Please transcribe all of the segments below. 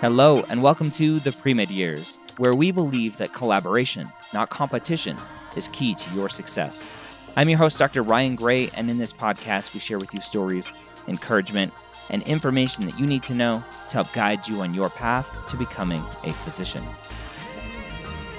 Hello, and welcome to the Pre Med Years, where we believe that collaboration, not competition, is key to your success. I'm your host, Dr. Ryan Gray, and in this podcast, we share with you stories, encouragement, and information that you need to know to help guide you on your path to becoming a physician.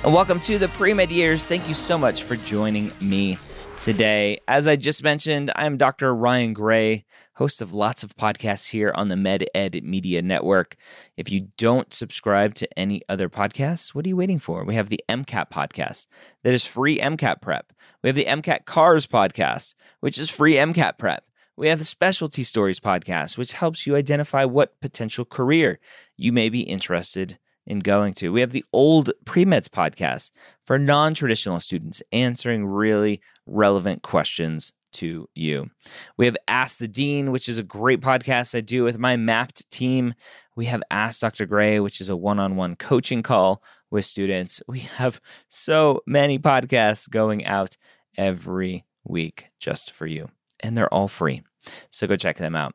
And welcome to the Pre Med Years. Thank you so much for joining me today. As I just mentioned, I'm Dr. Ryan Gray, host of lots of podcasts here on the MedEd Media Network. If you don't subscribe to any other podcasts, what are you waiting for? We have the MCAT podcast that is free MCAT prep. We have the MCAT CARS podcast, which is free MCAT prep. We have the Specialty Stories podcast, which helps you identify what potential career you may be interested in going to. We have the Old Premeds podcast for non traditional students, answering really relevant questions to you. We have Ask the Dean, which is a great podcast I do with my Mappd team. We have Ask Dr. Gray, which is a one on one coaching call with students. We have so many podcasts going out every week just for you, and they're all free. So go check them out.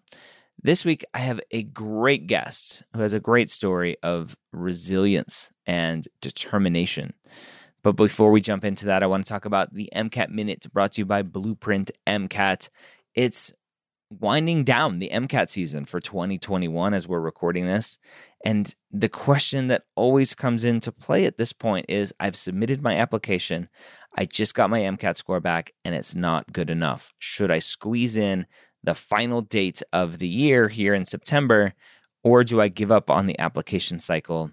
This week, I have a great guest who has a great story of resilience and determination. But before we jump into that, I want to talk about the MCAT Minute brought to you by Blueprint MCAT. It's winding down the MCAT season for 2021 as we're recording this. And the question that always comes into play at this point is I've submitted my application. I just got my MCAT score back and it's not good enough. Should I squeeze in the final date of the year here in September, or do I give up on the application cycle?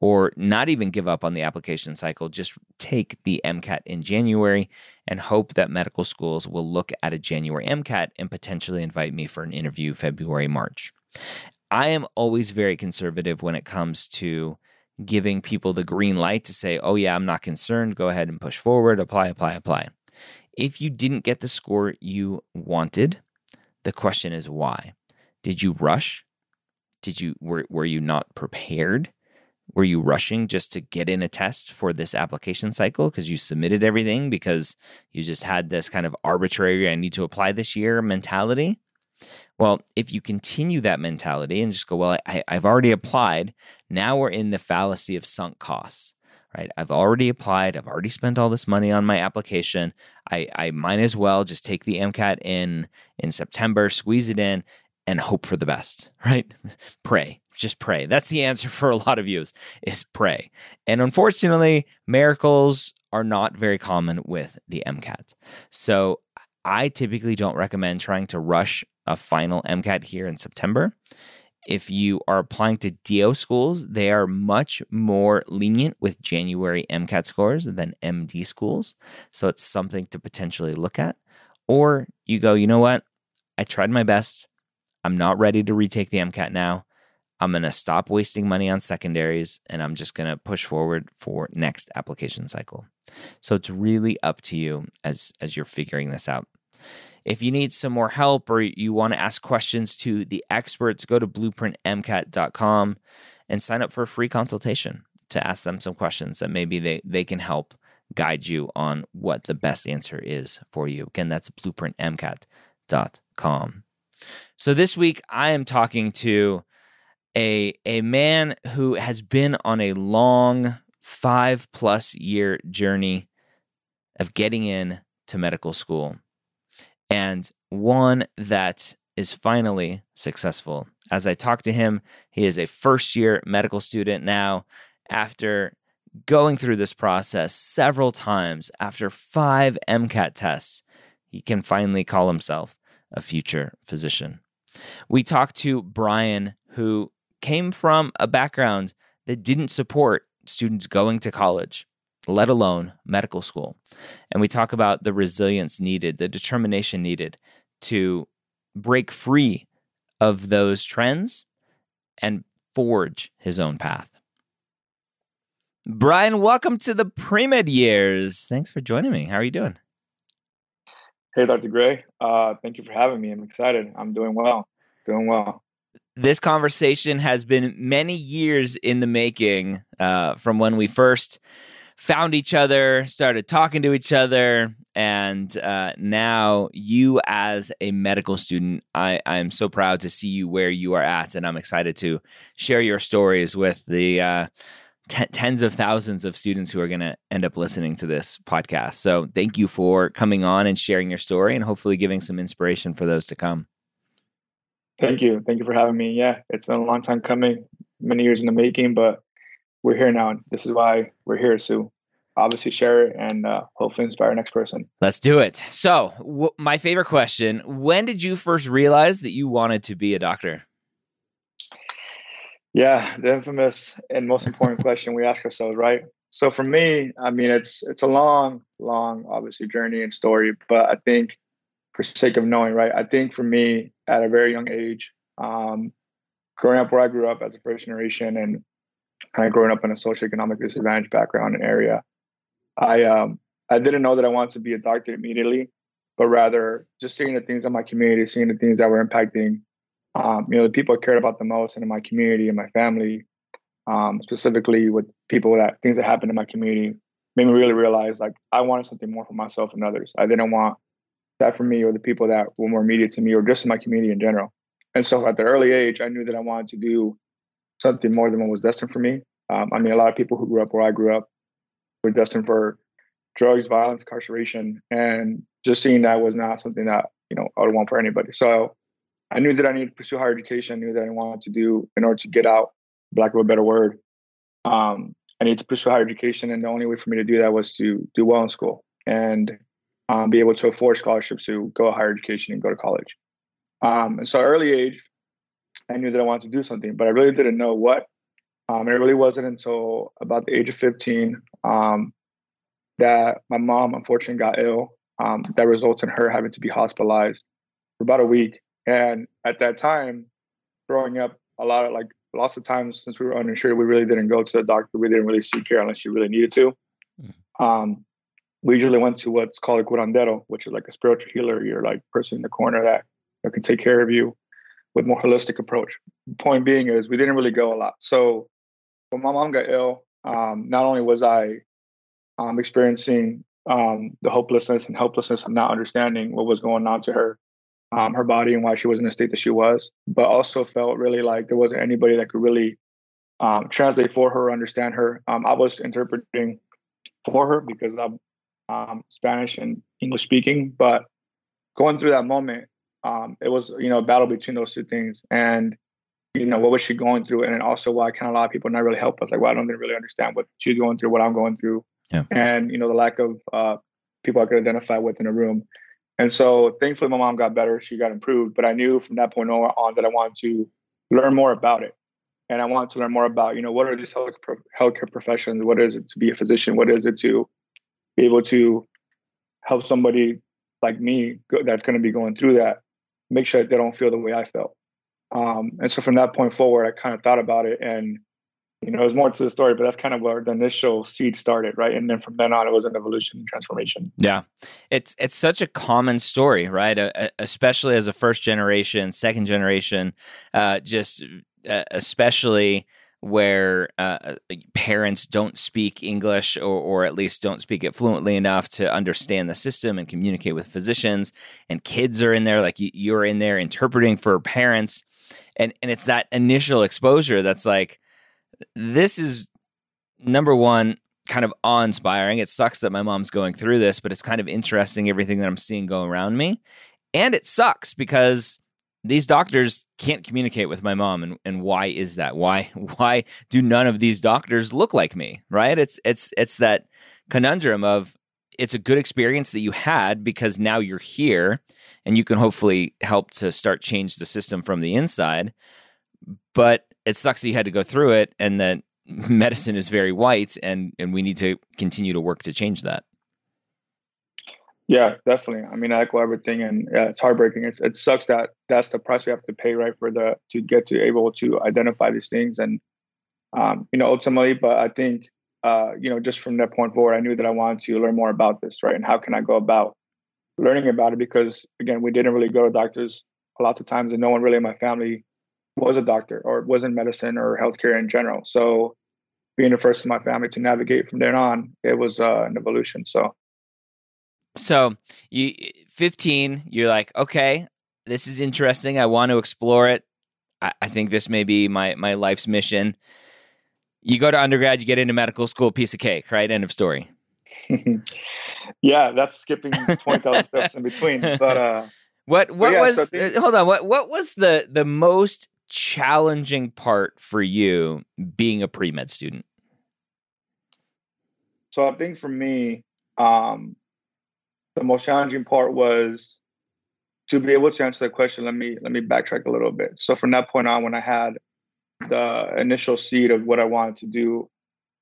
Or not even give up on the application cycle, just take the MCAT in January and hope that medical schools will look at a January MCAT and potentially invite me for an interview February, March. I am always very conservative when it comes to giving people the green light to say, oh, yeah, I'm not concerned. Go ahead and push forward, apply, apply, apply. If you didn't get the score you wanted, the question is why? Did you rush? Did you were were you not prepared? Were you rushing just to get in a test for this application cycle because you submitted everything because you just had this kind of arbitrary I need to apply this year mentality? Well, if you continue that mentality and just go, well, I, have already applied, now we're in the fallacy of sunk costs right? I've already applied. I've already spent all this money on my application. I, I might as well just take the MCAT in in September, squeeze it in, and hope for the best, right? pray, just pray. That's the answer for a lot of you is, is pray. And unfortunately, miracles are not very common with the MCAT. So I typically don't recommend trying to rush a final MCAT here in September. If you are applying to DO schools, they are much more lenient with January MCAT scores than MD schools. So it's something to potentially look at. Or you go, you know what? I tried my best. I'm not ready to retake the MCAT now. I'm going to stop wasting money on secondaries and I'm just going to push forward for next application cycle. So it's really up to you as as you're figuring this out. If you need some more help or you want to ask questions to the experts, go to blueprintmcat.com and sign up for a free consultation to ask them some questions that maybe they, they can help guide you on what the best answer is for you. Again, that's blueprintmcat.com. So this week I am talking to a a man who has been on a long 5 plus year journey of getting in to medical school and one that is finally successful. As I talk to him, he is a first year medical student now after going through this process several times after five MCAT tests. He can finally call himself a future physician. We talked to Bryan, who came from a background that didn't support students going to college, let alone medical school. And we talk about the resilience needed, the determination needed to break free of those trends and forge his own path. Bryan, welcome to the pre med years. Thanks for joining me. How are you doing? Hey, Dr. Gray. Uh, thank you for having me. I'm excited. I'm doing well. Doing well. This conversation has been many years in the making uh, from when we first found each other, started talking to each other, and uh, now you, as a medical student, I, I'm so proud to see you where you are at, and I'm excited to share your stories with the uh, t- tens of thousands of students who are going to end up listening to this podcast. So thank you for coming on and sharing your story and hopefully giving some inspiration for those to come. Thank you. Thank you for having me. Yeah, it's been a long time coming, many years in the making, but we're here now. And this is why we're here, Sue. Obviously, share it and uh, hopefully inspire the next person. Let's do it. So, w- my favorite question When did you first realize that you wanted to be a doctor? Yeah, the infamous and most important question we ask ourselves, right? So for me, I mean, it's it's a long, long, obviously journey and story, but I think for sake of knowing, right? I think for me, at a very young age, um, growing up where I grew up as a first generation and kind of growing up in a socioeconomic disadvantaged background and area, I um, I didn't know that I wanted to be a doctor immediately, but rather just seeing the things in my community, seeing the things that were impacting um, you know, the people I cared about the most and in my community and my family, um, specifically with people that things that happened in my community, made me really realize like I wanted something more for myself and others. I didn't want that for me or the people that were more immediate to me or just in my community in general. And so at the early age, I knew that I wanted to do something more than what was destined for me. Um, I mean, a lot of people who grew up where I grew up were destined for drugs, violence, incarceration, and just seeing that was not something that you know I would want for anybody. So I knew that I needed to pursue higher education. I knew that I wanted to do in order to get out, lack of a better word. Um, I needed to pursue higher education, and the only way for me to do that was to do well in school and um, be able to afford scholarships to go to higher education and go to college. Um, and so, early age, I knew that I wanted to do something, but I really didn't know what. Um, and it really wasn't until about the age of 15 um, that my mom unfortunately got ill. Um, that results in her having to be hospitalized for about a week and at that time, growing up, a lot of like lots of times since we were uninsured, we really didn't go to the doctor. We didn't really seek care unless you really needed to. Mm. Um, we usually went to what's called a curandero, which is like a spiritual healer. You're like person in the corner that, that can take care of you with more holistic approach. Point being is we didn't really go a lot. So when my mom got ill, um, not only was I um, experiencing um, the hopelessness and helplessness of not understanding what was going on to her, um, her body and why she was in the state that she was, but also felt really like there wasn't anybody that could really um, translate for her, or understand her. Um, I was interpreting for her because I'm Spanish and English speaking, but going through that moment, um, it was you know a battle between those two things, and you know what was she going through, and then also why can a lot of people not really help us. Like, well, I don't really understand what she's going through, what I'm going through, yeah. and you know the lack of uh, people I could identify with in a room. And so thankfully, my mom got better. She got improved. But I knew from that point on that I wanted to learn more about it. And I wanted to learn more about, you know, what are these healthcare professions? What is it to be a physician? What is it to be able to help somebody like me that's going to be going through that, make sure that they don't feel the way I felt. Um, and so from that point forward, I kind of thought about it and you know, there's more to the story, but that's kind of where the initial seed started, right? And then from then on, it was an evolution and transformation. Yeah, it's it's such a common story, right? Uh, especially as a first generation, second generation, uh, just uh, especially where uh, parents don't speak English or, or at least don't speak it fluently enough to understand the system and communicate with physicians, and kids are in there like you're in there interpreting for parents, and and it's that initial exposure that's like this is number one kind of awe inspiring. It sucks that my mom's going through this, but it's kind of interesting everything that I'm seeing go around me. And it sucks because these doctors can't communicate with my mom and, and why is that? Why why do none of these doctors look like me right? It's it's it's that conundrum of it's a good experience that you had because now you're here and you can hopefully help to start change the system from the inside. But it sucks that you had to go through it and that medicine is very white and and we need to continue to work to change that yeah, definitely. I mean, I echo everything, and yeah, it's heartbreaking. It's, it sucks that that's the price we have to pay, right, for the to get to able to identify these things, and um, you know, ultimately. But I think, uh, you know, just from that point forward, I knew that I wanted to learn more about this, right, and how can I go about learning about it? Because again, we didn't really go to doctors a lot of times, and no one really in my family was a doctor or was in medicine or healthcare in general. So, being the first in my family to navigate from there on, it was uh, an evolution. So so you 15, you're like, okay, this is interesting. I want to explore it. I, I think this may be my my life's mission. You go to undergrad, you get into medical school, piece of cake, right? End of story. yeah, that's skipping twenty thousand steps in between. But uh, what what yeah, was? So think, uh, hold on. What what was the the most challenging part for you being a pre med student? So I think for me, um, the most challenging part was to be able to answer the question. Let me let me backtrack a little bit. So from that point on when i had the initial seed of what i wanted to do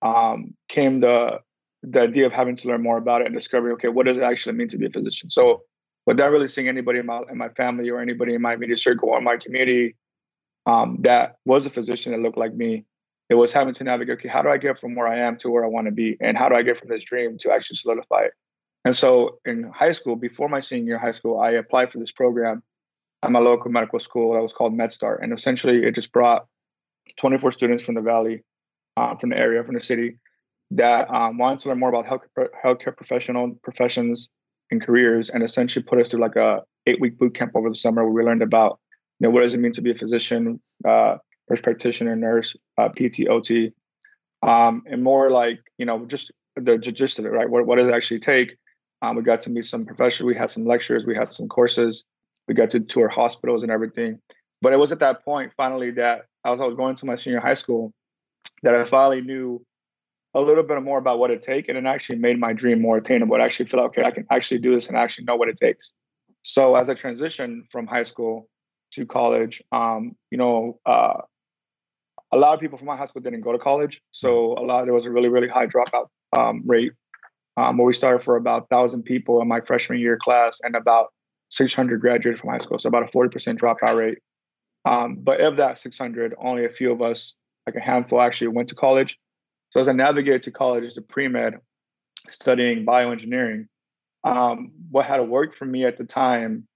um, came the the idea of having to learn more about it and discovering okay what does it actually mean to be a physician? So without really seeing anybody in my, in my family or anybody in my immediate circle or my community um, that was a physician that looked like me it was having to navigate okay how do i get from where i am to where i want to be? And how do i get from this dream to actually solidify it and so in high school, before my senior year high school, I applied for this program at my local medical school that was called MedStar. And essentially, it just brought 24 students from the Valley, uh, from the area, from the city, that um, wanted to learn more about health, healthcare professional professions and careers, and essentially put us through like a eight week boot camp over the summer where we learned about you know what does it mean to be a physician, uh, nurse practitioner, nurse, uh, PT, OT, um, and more like you know just the gist of it, right? What, what does it actually take? Um, we got to meet some professors. We had some lectures. We had some courses. We got to tour hospitals and everything. But it was at that point, finally, that as I was going to my senior high school, that I finally knew a little bit more about what it takes, and it actually made my dream more attainable. I actually feel okay, I can actually do this and actually know what it takes. So as I transitioned from high school to college, um, you know, uh, a lot of people from my high school didn't go to college, so a lot there was a really really high dropout um, rate um, where we started for about 1,000 people in my freshman year class and about 600 graduated from high school. So about a 40% dropout rate. Um, but of that 600, only a few of us, like a handful, actually went to college. So as I navigated to college as a pre-med, studying bioengineering, um, what had worked for me at the time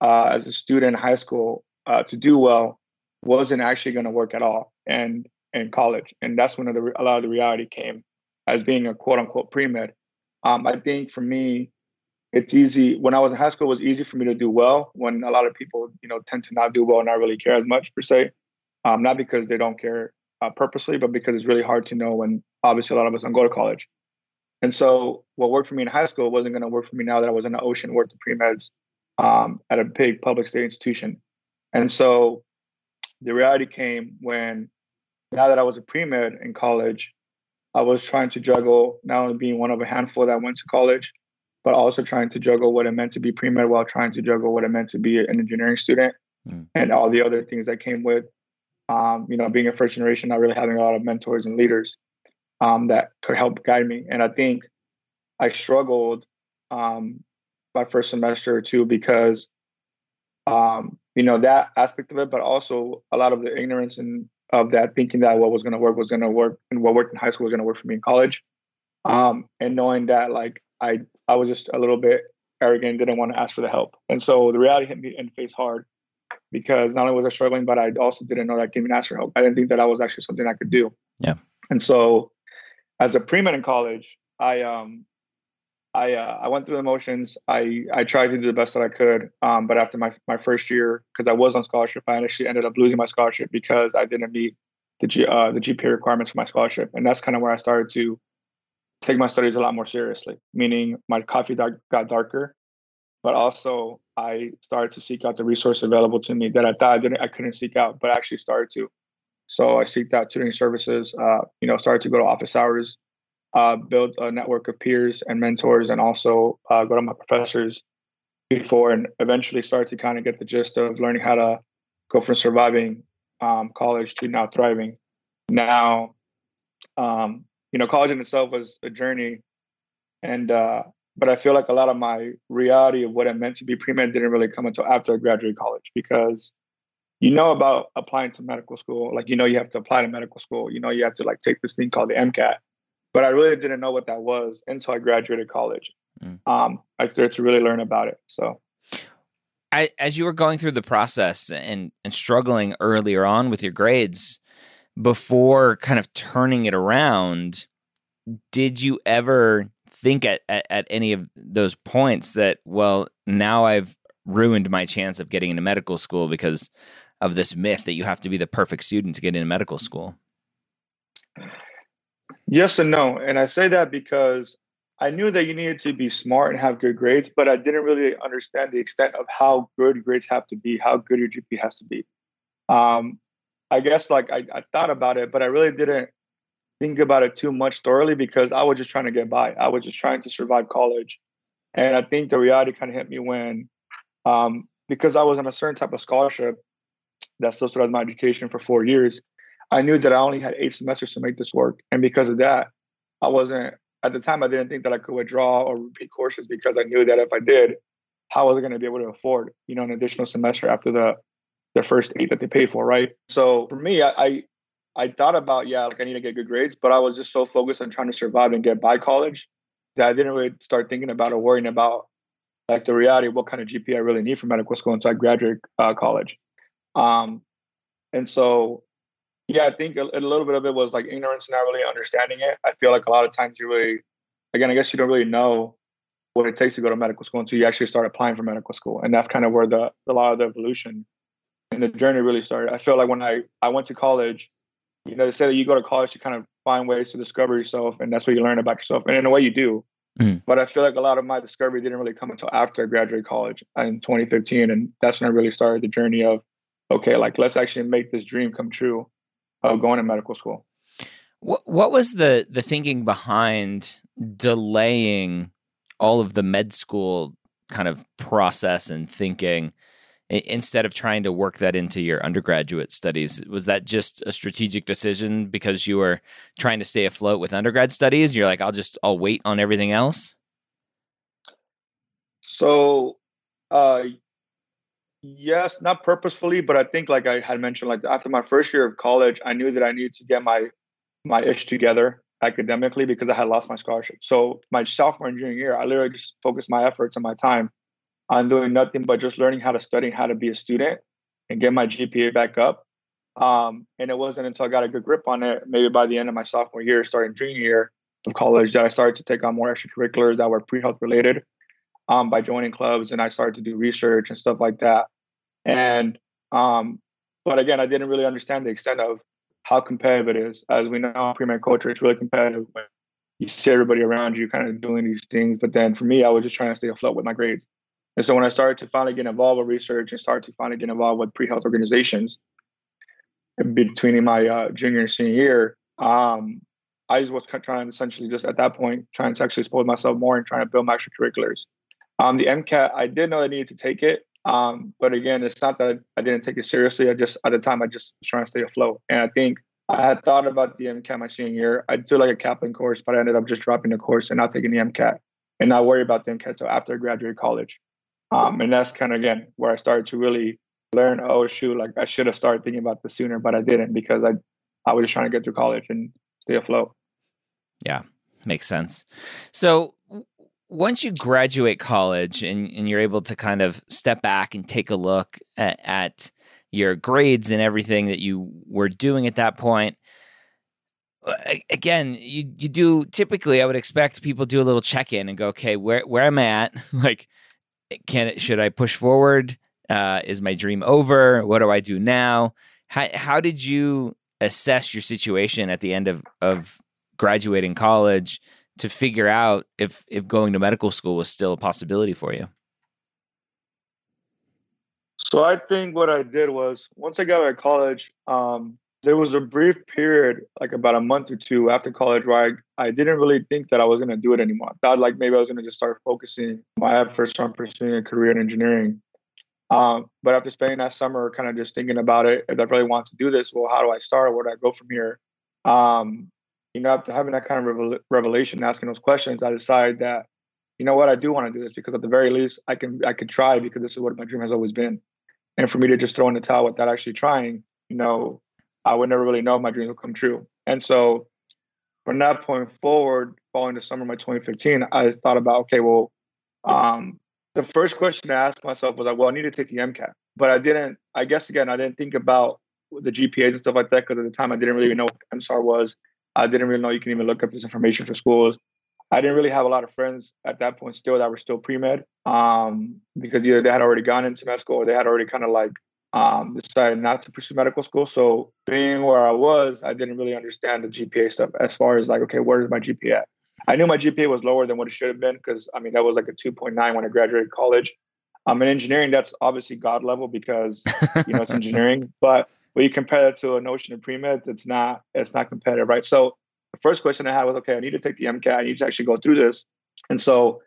uh, as a student in high school uh, to do well wasn't actually going to work at all and in college. And that's when the, a lot of the reality came as being a quote unquote pre-med. Um, I think for me, it's easy. When I was in high school, it was easy for me to do well. When a lot of people, you know, tend to not do well and not really care as much per se, um, not because they don't care uh, purposely, but because it's really hard to know when obviously a lot of us don't go to college. And so, what worked for me in high school wasn't going to work for me now that I was in the ocean worth of pre meds um, at a big public state institution. And so, the reality came when now that I was a pre med in college, I was trying to juggle not only being one of a handful that went to college, but also trying to juggle what it meant to be pre med while trying to juggle what it meant to be an engineering student mm. and all the other things that came with, um, you know, being a first generation, not really having a lot of mentors and leaders um, that could help guide me. And I think I struggled um, my first semester or two because, um, you know, that aspect of it, but also a lot of the ignorance and of that, thinking that what was going to work was going to work, and what worked in high school was going to work for me in college. Um, and knowing that, like I, I was just a little bit arrogant, didn't want to ask for the help, and so the reality hit me in the face hard because not only was I struggling, but I also didn't know that I could even ask for help. I didn't think that I was actually something I could do. Yeah. And so, as a pre-med in college, I um, I uh, I went through the motions. I I tried to do the best that I could. Um, but after my my first year, because I was on scholarship, I actually ended up losing my scholarship because I didn't meet the G, uh, the GPA requirements for my scholarship, and that's kind of where I started to take my studies a lot more seriously. Meaning, my coffee dark, got darker. but also I started to seek out the resource available to me that I thought I didn't, I couldn't seek out, but I actually started to. So I seeked out tutoring services. Uh, you know, started to go to office hours, uh, build a network of peers and mentors, and also uh, go to my professors before, and eventually started to kind of get the gist of learning how to go from surviving um, college to now thriving. Now, um, you know, college in itself was a journey, and uh, but I feel like a lot of my reality of what it meant to be pre med didn't really come until after I graduated college because you know about applying to medical school, like you know you have to apply to medical school, you know you have to like take this thing called the MCAT, but I really didn't know what that was until I graduated college. Mm. Um, I started to really learn about it. So. I, as you were going through the process and, and struggling earlier on with your grades, before kind of turning it around, did you ever think at, at, at any of those points that, well, now I've ruined my chance of getting into medical school because of this myth that you have to be the perfect student to get into medical school? Yes and no. And I say that because I knew that you needed to be smart and have good grades, but I didn't really understand the extent of how good grades have to be, how good your GPA has to be. Um, I guess like I, I thought about it, but I really didn't think about it too much thoroughly because I was just trying to get by. I was just trying to survive college. And I think the reality kind of hit me when, um, because I was on a certain type of scholarship that subsidized my education for four years, I knew that I only had eight semesters to make this work. And because of that, I wasn't, at the time, I didn't think that I could withdraw or repeat courses because I knew that if I did, how was I going to be able to afford, you know, an additional semester after the the first eight that they paid for, right? So for me, I, I I thought about, yeah, like I need to get good grades, but I was just so focused on trying to survive and get by college that I didn't really start thinking about or worrying about like the reality of what kind of GPA I really need for medical school until I graduate uh, college. Um, and so, yeah, I think a, a, little bit of it was like ignorance, not really understanding it. I feel like a lot of times you really, again, I guess you don't really know what it takes to go to medical school until you actually start applying for medical school, and that's kind of where the a lot of the evolution and the journey really started. I feel like when I I went to college you know, they say that you go to college to kind of find ways to discover yourself, and that's what you learn about yourself. And in a way, you do. Mm. But I feel like a lot of my discovery didn't really come until after I graduated college in 2015, and that's when I really started the journey of, okay, like let's actually make this dream come true of going to medical school. What What was the the thinking behind delaying all of the med school kind of process and thinking? instead of trying to work that into your undergraduate studies was that just a strategic decision because you were trying to stay afloat with undergrad studies you're like i'll just i'll wait on everything else so uh yes not purposefully but i think like i had mentioned like after my first year of college i knew that i needed to get my my ish together academically because i had lost my scholarship so my sophomore and junior year i literally just focused my efforts and my time on doing nothing but just learning how to study how to be a student and get my GPA back up. Um, and it wasn't until I got a good grip on it, maybe by the end of my sophomore year, starting junior year of college, that I started to take on more extracurriculars that were pre-health related um, by joining clubs, and I started to do research and stuff like that. And um, but again, I didn't really understand the extent of how competitive it is. As we know, pre-med culture, it's really competitive. When you see everybody around you kind of doing these things, but then for me, I was just trying to stay afloat with my grades. And so when I started to finally get involved with research and started to finally get involved with pre-health organizations between my uh, junior and senior year, um, I just was trying essentially just at that point trying to actually expose myself more and trying to build my extracurriculars. Um, the MCAT, I did know I needed to take it, um, but again, it's not that I didn't take it seriously. I just at the time I just was trying to stay afloat, and I think I had thought about the MCAT my senior year. I do like a Kaplan course, but I ended up just dropping the course and not taking the MCAT, and not worry about the MCAT until after I graduated college. Um, and that's kind of again where I started to really learn. Oh shoot, like I should have started thinking about this sooner, but I didn't because I I was just trying to get through college and stay afloat. Yeah, makes sense. So once you graduate college and, and you're able to kind of step back and take a look at, at your grades and everything that you were doing at that point, again, you you do typically I would expect people do a little check in and go, okay, where where am I at? like can it, should I push forward? Uh, is my dream over? What do I do now? How, how did you assess your situation at the end of, of graduating college to figure out if, if going to medical school was still a possibility for you? So I think what I did was once I got out of college, um, there was a brief period, like about a month or two after college, where I, I didn't really think that I was going to do it anymore. I thought like maybe I was going to just start focusing my efforts on pursuing a career in engineering. Um, but after spending that summer kind of just thinking about it, if I really want to do this, well, how do I start? Where do I go from here? Um, you know, after having that kind of revelation, asking those questions, I decided that, you know what, I do want to do this because at the very least, I can I can try because this is what my dream has always been. And for me to just throw in the towel without actually trying, you know, I would never really know if my dreams would come true. And so from that point forward, following the summer of my 2015, I thought about, okay, well, um, the first question I asked myself was like, well, I need to take the MCAT. But I didn't, I guess again, I didn't think about the GPAs and stuff like that because at the time I didn't really know what MSAR was. I didn't really know you can even look up this information for schools. I didn't really have a lot of friends at that point still that were still pre med um, because either they had already gone into med school or they had already kind of like um, decided not to pursue medical school. So being where I was, I didn't really understand the GPA stuff as far as like, okay, where is my GPA at? I knew my GPA was lower than what it should have been because I mean that was like a 2.9 when I graduated college. Um, in engineering, that's obviously God level because you know it's engineering. But when you compare that to a notion of pre meds, it's not it's not competitive, right? So the first question I had was, okay, I need to take the MCAT. I need to actually go through this. And so,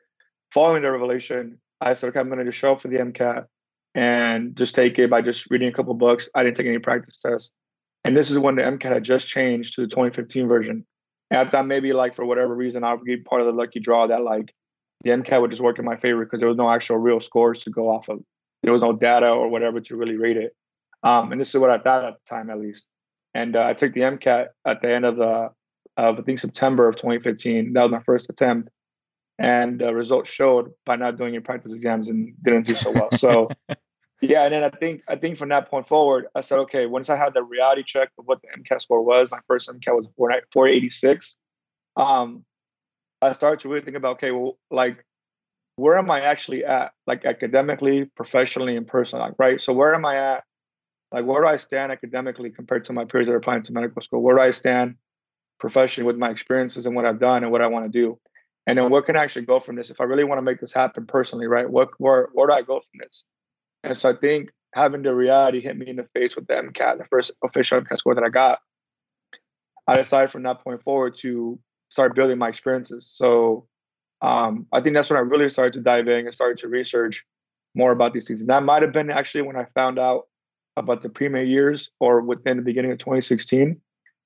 following the revelation, I said, okay, I'm to just show up for the MCAT and just take it by just reading a couple books. I didn't take any practice tests. And this is when the MCAT had just changed to the 2015 version. And I thought maybe like for whatever reason I would be part of the lucky draw that like the MCAT would just work in my favor because there was no actual real scores to go off of. There was no data or whatever to really rate it. Um, and this is what I thought at the time, at least. And uh, I took the MCAT at the end of the of I think September of 2015. That was my first attempt, and the results showed by not doing your practice exams and didn't do so well. So Yeah, and then I think I think from that point forward, I said, okay, once I had the reality check of what the MCAT score was, my first MCAT was 486. Um, I started to really think about, okay, well, like, where am I actually at, like academically, professionally, and personally, like, right? So where am I at? Like, where do I stand academically compared to my peers that are applying to medical school? Where do I stand professionally with my experiences and what I've done and what I want to do? And then what can I actually go from this? If I really want to make this happen personally, right? What where where do I go from this? And so I think having the reality hit me in the face with the MCAT, the first official MCAT score that I got, I decided from that point forward to start building my experiences. So um, I think that's when I really started to dive in and started to research more about these things. And that might have been actually when I found out about the pre-med years or within the beginning of 2016.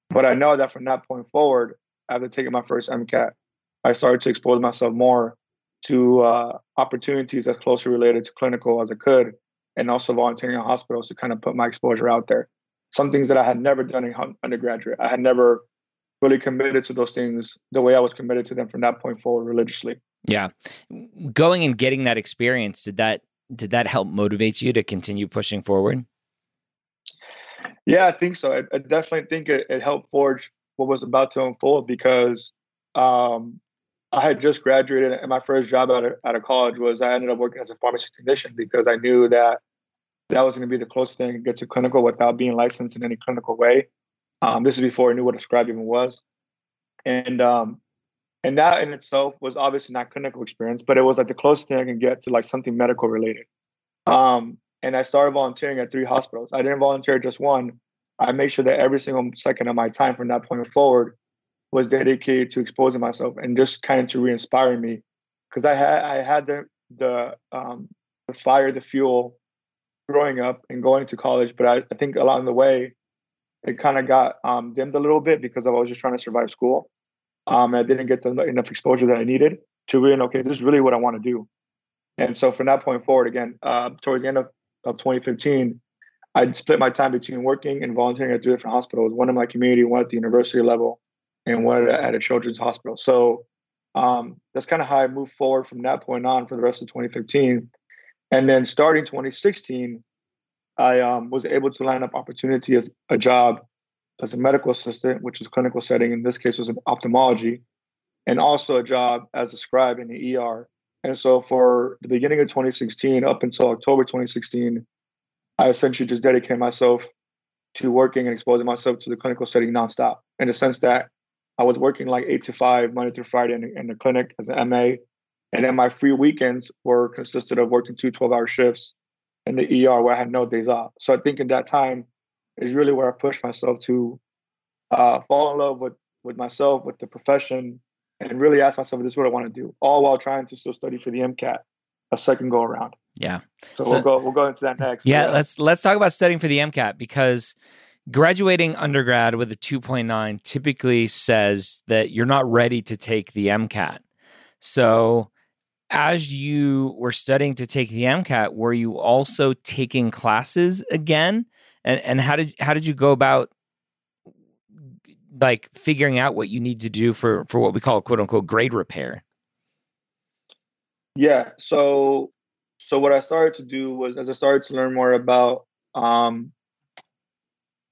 But I know that from that point forward, after taking my first MCAT, I started to expose myself more to uh, opportunities as closely related to clinical as I could, and also volunteering in hospitals to kind of put my exposure out there. Some things that I had never done in undergraduate. I had never really committed to those things the way I was committed to them from that point forward religiously. Yeah. Going and getting that experience, did that did that help motivate you to continue pushing forward? Yeah, I think so. I, I definitely think it, it, helped forge what was about to unfold because um, I had just graduated, and my first job out of, out of college was I ended up working as a pharmacy technician because I knew that that was going to be the closest thing to get to clinical without being licensed in any clinical way. Um, this is before I knew what a scribe even was, and um, and that in itself was obviously not clinical experience, but it was like the closest thing I can get to like something medical related. Um, and I started volunteering at three hospitals. I didn't volunteer just one. I made sure that every single second of my time from that point forward was dedicated to exposing myself and just kind of to re-inspire me because I had I had the the um, the fire, the fuel growing up and going to college, but I, I think along the way it kind of got um, dimmed a little bit because I was just trying to survive school. Um, I didn't get the, enough exposure that I needed to really okay, this is really what I want to do. And so from that point forward, again, uh, towards the end of, of 2015, I'd split my time between working and volunteering at two different hospitals, one in my community, one at the university level and one at a children's hospital. So um, that's kind of how I moved forward from that point on for the rest of 2015. And then starting 2016, I um, was able to line up opportunity as a job as a medical assistant, which is clinical setting. In this case, was ophthalmology, and also a job as a scribe in the ER. And so, for the beginning of 2016 up until October 2016, I essentially just dedicated myself to working and exposing myself to the clinical setting nonstop. In the sense that I was working like eight to five Monday through Friday in, in the clinic as an MA. And then my free weekends were consisted of working two 12 hour shifts in the ER where I had no days off. So I think in that time is really where I pushed myself to uh, fall in love with with myself, with the profession, and really ask myself, "This is what I want to do," all while trying to still study for the MCAT a second go around. Yeah. So, so we'll go we'll go into that next. Yeah, yeah, let's let's talk about studying for the MCAT because graduating undergrad with a 2.9 typically says that you're not ready to take the MCAT. So as you were studying to take the MCAT, were you also taking classes again? And and how did how did you go about like figuring out what you need to do for for what we call quote unquote grade repair? Yeah. So so what I started to do was as I started to learn more about um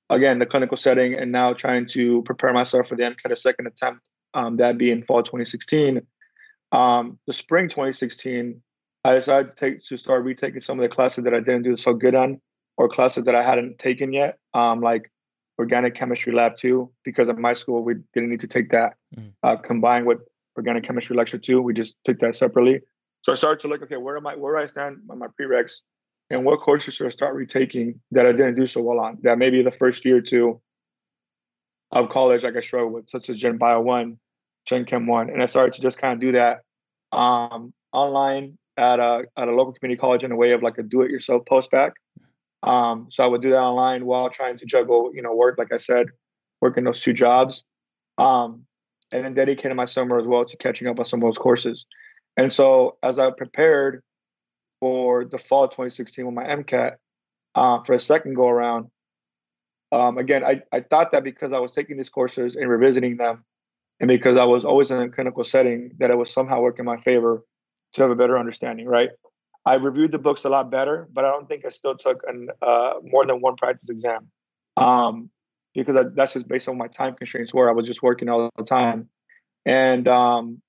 again the clinical setting and now trying to prepare myself for the MCAT second attempt, um, that being fall 2016 um, the spring 2016, I decided to take to start retaking some of the classes that I didn't do so good on, or classes that I hadn't taken yet, um, like organic chemistry lab two, because at my school we didn't need to take that mm. uh, combined with organic chemistry lecture two. We just took that separately. So I started to look, okay, where am I? Where do I stand on my prereqs, and what courses should I start retaking that I didn't do so well on? That maybe the first year or two of college, like I struggled with, such as Gen Bio one, Gen Chem one, and I started to just kind of do that um, online at a at a local community college in a way of like a do-it-yourself post-bac. Um, so I would do that online while trying to juggle, you know, work like I said, working those two jobs, um, and then dedicating my summer as well to catching up on some of those courses. And so as I prepared for the fall of 2016 with my MCAT uh, for a second go around, um, again, I, I thought that because I was taking these courses and revisiting them, and because I was always in a clinical setting, that it was somehow work in my favor to have a better understanding, right? I reviewed the books a lot better, but I don't think I still took an, uh, more than one practice exam um, because I, that's just based on my time constraints where I was just working all the time. And um,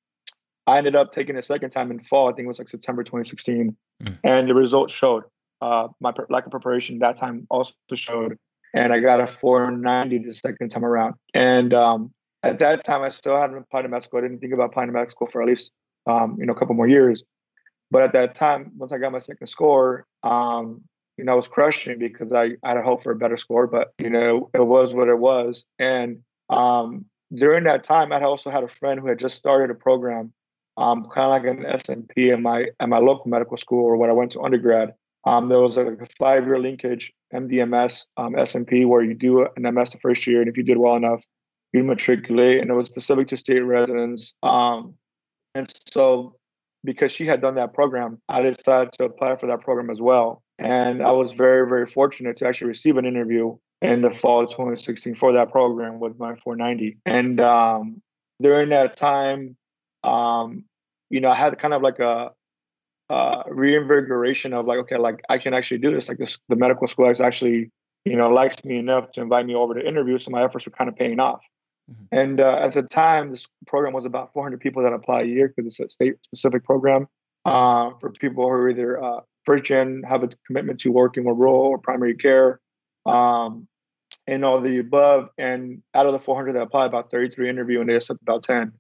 I ended up taking a second time in fall, I think it was like September 2016, mm. and the results showed. Uh, my lack of preparation that time also showed, and I got a 490 the second time around. And um, at that time, I still hadn't applied to med school. I didn't think about applying to med school for at least um, you know a couple more years. But at that time, once I got my second score, um, you know, I was crushing because I, I had a hope for a better score. But you know, it was what it was. And um, during that time, I also had a friend who had just started a program, um, kind of like an SMP in my at my local medical school or when I went to undergrad. Um, there was a, a five-year linkage MDMS um, SMP where you do an MS the first year, and if you did well enough, you matriculate, and it was specific to state residents. Um, and so, because she had done that program, I decided to apply for that program as well. And I was very, very fortunate to actually receive an interview in the fall of 2016 for that program with my 490. And um, during that time, um, you know, I had kind of like a, a reinvigoration of like, okay, like I can actually do this. Like this, the medical school is actually, you know, likes me enough to invite me over to interview. So my efforts were kind of paying off. Mm-hmm. And uh, at the time, this program was about 400 people that apply a year because it's a state specific program uh, for people who are either uh, first gen, have a commitment to working with rural or primary care, um, and all the above. And out of the 400 that applied, about 33 interview, and they accepted about 10.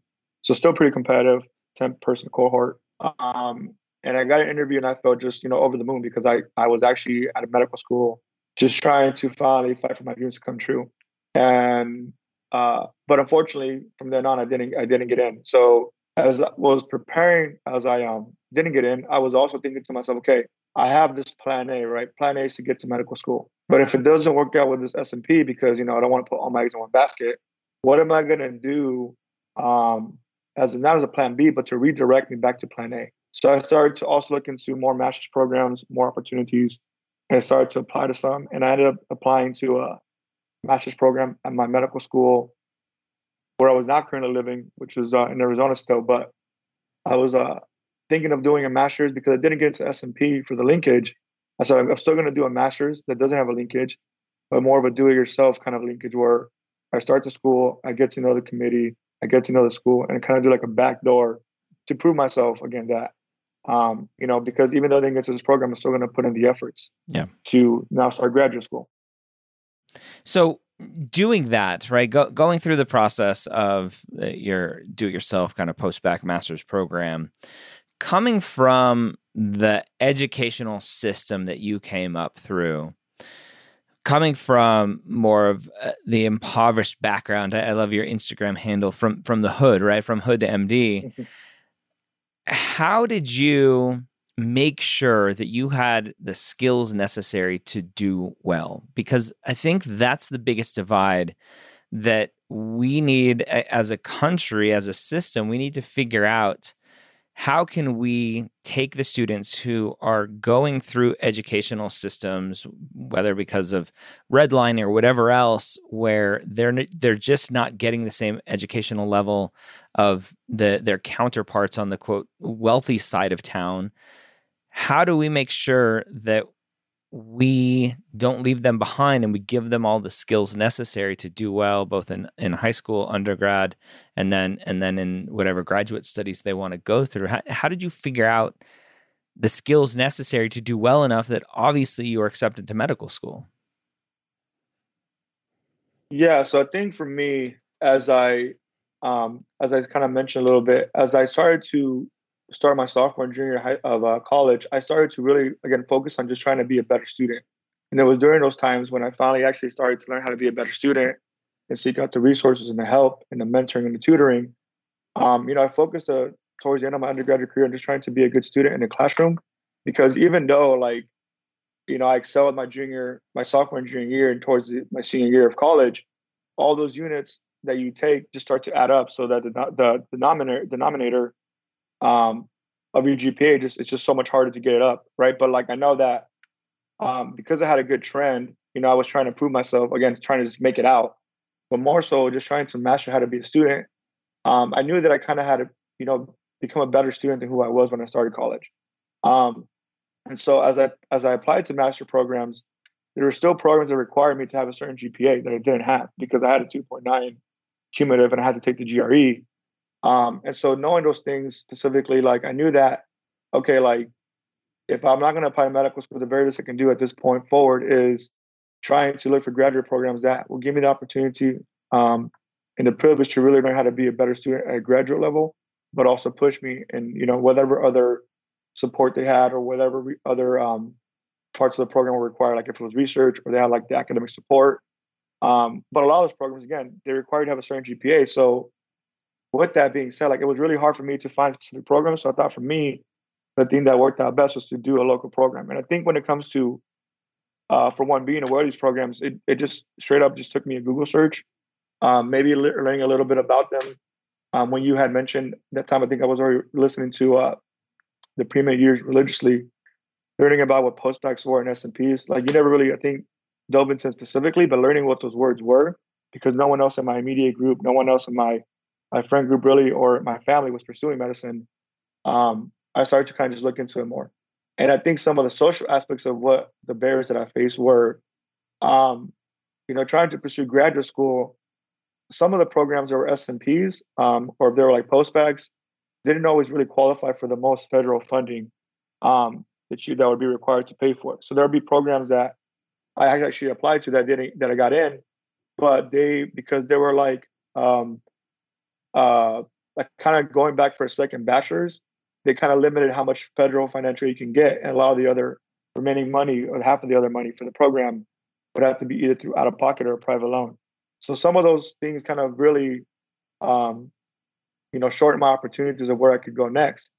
So still pretty competitive, 10 person cohort. Um, and I got an interview, and I felt just you know over the moon because I I was actually at a medical school, just trying to finally fight for my dreams to come true. And uh, but unfortunately, from then on, I didn't I didn't get in. So as I was preparing, as I um didn't get in, I was also thinking to myself, okay, I have this plan A, right? Plan A is to get to medical school. But if it doesn't work out with this SMP, because you know I don't want to put all my eggs in one basket, what am I going to do um, as not as a plan B, but to redirect me back to plan A? So I started to also look into more master's programs, more opportunities, and I started to apply to some. And I ended up applying to a master's program at my medical school where I was not currently living, which was uh, in Arizona still. But I was uh, thinking of doing a master's because I didn't get into SMP for the linkage. I said I'm still going to do a master's that doesn't have a linkage, but more of a do-it-yourself kind of linkage where I start the school, I get to know the committee, I get to know the school, and kind of do like a back door to prove myself again that um, you know because even though I didn't get to this program, I'm still going to put in the efforts yeah. to now start graduate school. So doing that, right? Go, going through the process of uh, your do-it-yourself kind of post-bac master's program, coming from the educational system that you came up through, coming from more of uh, the impoverished background, I, I love your Instagram handle from from the hood, right? From hood to MD. How did you make sure that you had the skills necessary to do well? Because I think that's the biggest divide that we need as a country, as a system, we need to figure out how can we take the students who are going through educational systems whether because of redlining or whatever else where they're they're just not getting the same educational level of the their counterparts on the quote wealthy side of town how do we make sure that we don't leave them behind and we give them all the skills necessary to do well both in, in high school undergrad and then and then in whatever graduate studies they want to go through? How, how did you figure out the skills necessary to do well enough that obviously you are accepted to medical school? Yeah so i think for me as i um, as i kind of mentioned a little bit as i started to start my sophomore and junior high, of uh, college, I started to really again focus on just trying to be a better student. And it was during those times when I finally actually started to learn how to be a better student and seek out the resources and the help and the mentoring and the tutoring. Um, you know, I focused uh, towards the end of my undergraduate career on just trying to be a good student in the classroom, because even though like, you know, I excelled my junior, my sophomore and junior year, and towards the, my senior year of college, all those units that you take just start to add up, so that the the, denominator denominator um, of your GPA, just it's just so much harder to get it up, right? But like I know that um, because I had a good trend, you know, I was trying to prove myself again, trying to just make it out, but more so just trying to master how to be a student. Um, I knew that I kind of had to, you know, become a better student than who I was when I started college. Um, and so as I as I applied to master programs, there were still programs that required me to have a certain GPA that I didn't have because I had a 2.9 cumulative and I had to take the GRE. Um, and so knowing those things specifically, like I knew that, okay, like if I'm not going to apply to medical school, the very least I can do at this point forward is trying to look for graduate programs that will give me the opportunity um, and the privilege to really learn how to be a better student at a graduate level, but also push me and you know whatever other support they had or whatever re- other um, parts of the program were required, like if it was research or they had like the academic support. Um, but a lot of those programs, again, they require you to have a certain GPA. So with that being said, like it was really hard for me to find specific programs. So I thought for me, the thing that worked out best was to do a local program. And I think when it comes to, uh, for one, being aware of these programs, it, it just straight up just took me a Google search, um, maybe learning a little bit about them. Um, when you had mentioned that time, I think I was already listening to uh, the Premed Years religiously, learning about what postbacs were and SMPs. Like you never really, I think, dove into specifically, but learning what those words were because no one else in my immediate group, no one else in my my friend group really or my family was pursuing medicine, um, I started to kind of just look into it more. And I think some of the social aspects of what the barriers that I faced were, um, you know, trying to pursue graduate school. Some of the programs that were SMPs um, or they were like postbacs, didn't always really qualify for the most federal funding um, that you that would be required to pay for. So there would be programs that I actually applied to that didn't that I got in, but they because they were like um, uh, like kind of going back for a second bachelor's, they kind of limited how much federal financial you can get, and a lot of the other remaining money or half of the other money for the program would have to be either through out of pocket or a private loan. So some of those things kind of really, um, you know, shortened my opportunities of where I could go next.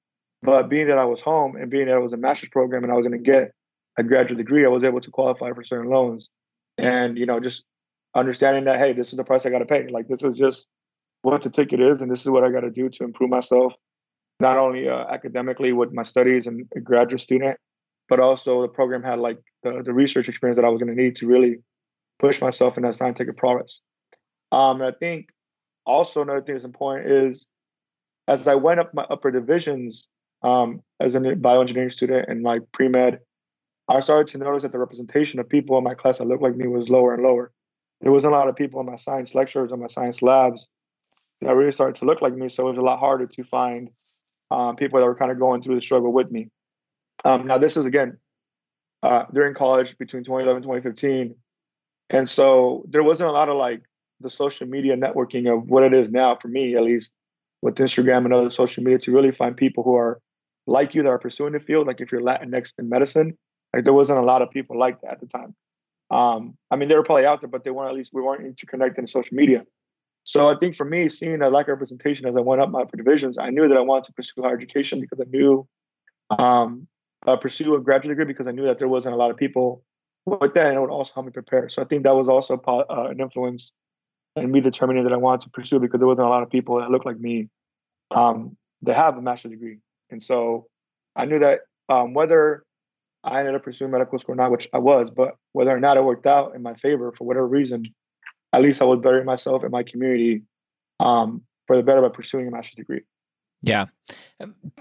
But being that I was home and being that it was a master's program and I was going to get a graduate degree, I was able to qualify for certain loans. And you know, just understanding that hey, this is the price I got to pay. Like this is just what the ticket is, and this is what I got to do to improve myself, not only uh, academically with my studies and a graduate student, but also the program had like the, the research experience that I was going to need to really push myself in that scientific progress. Um, and I think also another thing that's important is as I went up my upper divisions um, as a bioengineering student and my pre med, I started to notice that the representation of people in my class that looked like me was lower and lower. There wasn't a lot of people in my science lectures and my science labs that really started to look like me. So it was a lot harder to find um, people that were kind of going through the struggle with me. Um, now, this is again uh, during college between 2011 and 2015. And so there wasn't a lot of like the social media networking of what it is now for me, at least with Instagram and other social media, to really find people who are like you that are pursuing the field. Like if you're Latinx in medicine, like there wasn't a lot of people like that at the time. Um, I mean, they were probably out there, but they weren't at least we weren't interconnected in social media. So I think for me, seeing a lack of representation as I went up my divisions, I knew that I wanted to pursue higher education because I knew um, uh, pursue a graduate degree because I knew that there wasn't a lot of people with that, and it would also help me prepare. So I think that was also uh, an influence in me determining that I wanted to pursue because there wasn't a lot of people that looked like me um, that have a master's degree, and so I knew that um, whether I ended up pursuing medical school or not, which I was, but whether or not it worked out in my favor for whatever reason, at least I was bettering myself and my community um, for the better by pursuing a master's degree. Yeah.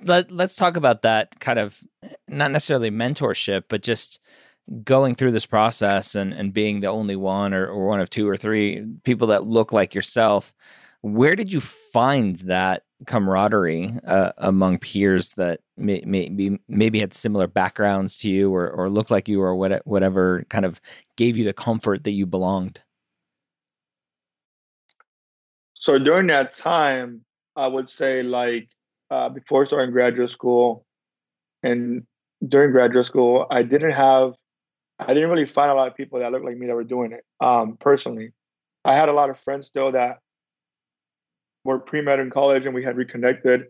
Let, let's talk about that kind of not necessarily mentorship, but just going through this process and, and being the only one or, or one of two or three people that look like yourself. Where did you find that camaraderie uh, among peers that may, maybe maybe had similar backgrounds to you or, or looked like you or what, whatever kind of gave you the comfort that you belonged? So during that time, I would say like uh, before starting graduate school and during graduate school, I didn't have, I didn't really find a lot of people that looked like me that were doing it. Um, personally, I had a lot of friends still that were pre med in college, and we had reconnected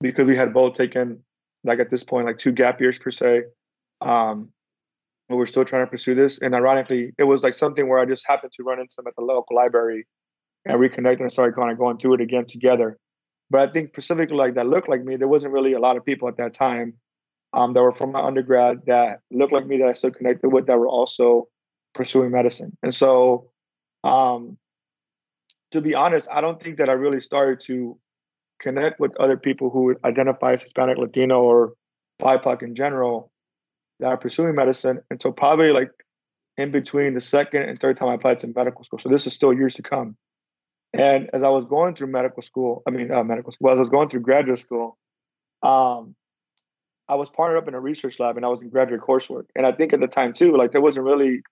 because we had both taken, like at this point, like two gap years per se. Um, but we're still trying to pursue this. And ironically, it was like something where I just happened to run into them at the local library and reconnect and started kind of going through it again together. But I think specifically like that looked like me, there wasn't really a lot of people at that time um, that were from my undergrad that looked like me that I still connected with that were also pursuing medicine. And so, um, to be honest, I don't think that I really started to connect with other people who identify as Hispanic, Latino, or BIPOC in general that are pursuing medicine until probably like in between the second and third time I applied to medical school. So this is still years to come. And as I was going through medical school, I mean, uh, medical school, as I was going through graduate school, um, I was partnered up in a research lab and I was in graduate coursework. And I think at the time too, like there wasn't really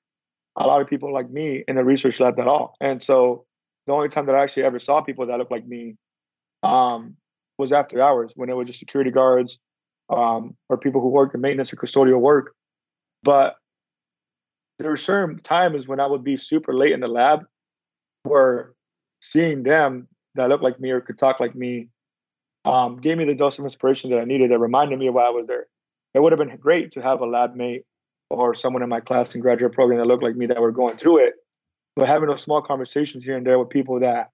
a lot of people like me in the research lab at all. And so the only time that I actually ever saw people that looked like me um, was after hours when it was just security guards um, or people who worked in maintenance or custodial work. But there were certain times when I would be super late in the lab where seeing them that looked like me or could talk like me um, gave me the dose of inspiration that I needed that reminded me of why I was there. It would have been great to have a lab mate or someone in my class and graduate program that looked like me that were going through it. But having those small conversations here and there with people that